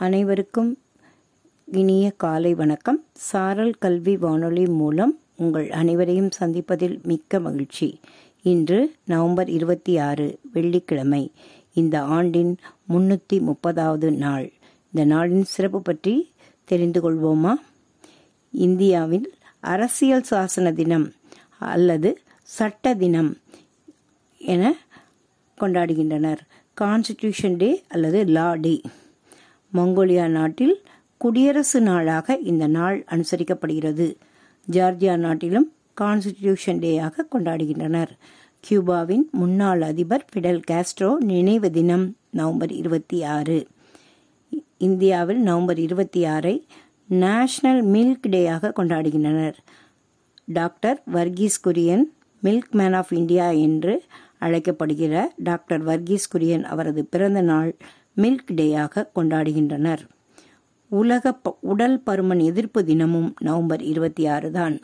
அனைவருக்கும் இனிய காலை வணக்கம். சாரல் கல்வி வானொலி மூலம் உங்கள் அனைவரையும் சந்திப்பதில் மிக்க மகிழ்ச்சி. இன்று நவம்பர் இருபத்தி ஆறு வெள்ளிக்கிழமை. இந்த ஆண்டின் முன்னூற்றி முப்பதாவது நாள். இந்த நாளின் சிறப்பு பற்றி தெரிந்து கொள்வோமா? இந்தியாவில் அரசியல் சாசன தினம் அல்லது சட்ட தினம் என கொண்டாடுகின்றனர். கான்ஸ்டிடியூஷன் டே அல்லது லா டே மங்கோலியா நாட்டில் குடியரசு நாளாக இந்த நாள் அனுசரிக்கப்படுகிறது. ஜார்ஜியா நாட்டிலும் கான்ஸ்டிடியூஷன் டேயாக கொண்டாடுகின்றனர். கியூபாவின் முன்னாள் அதிபர் பிடல் காஸ்ட்ரோ நினைவு தினம் நவம்பர் இருபத்தி ஆறு. இந்தியாவில் நவம்பர் இருபத்தி ஆறை நேஷனல் மில்க் டேயாக கொண்டாடுகின்றனர். Doctor Verghese Kurien milkman of India என்று அழைக்கப்படுகிற டாக்டர் வர்கீஸ் குரியன் அவரது பிறந்த நாள் மில்க் டேயாக கொண்டாடுகின்றனர். உலக உடல் பருமன் எதிர்ப்பு தினமும் நவம்பர் இருபத்தி ஆறு தான்.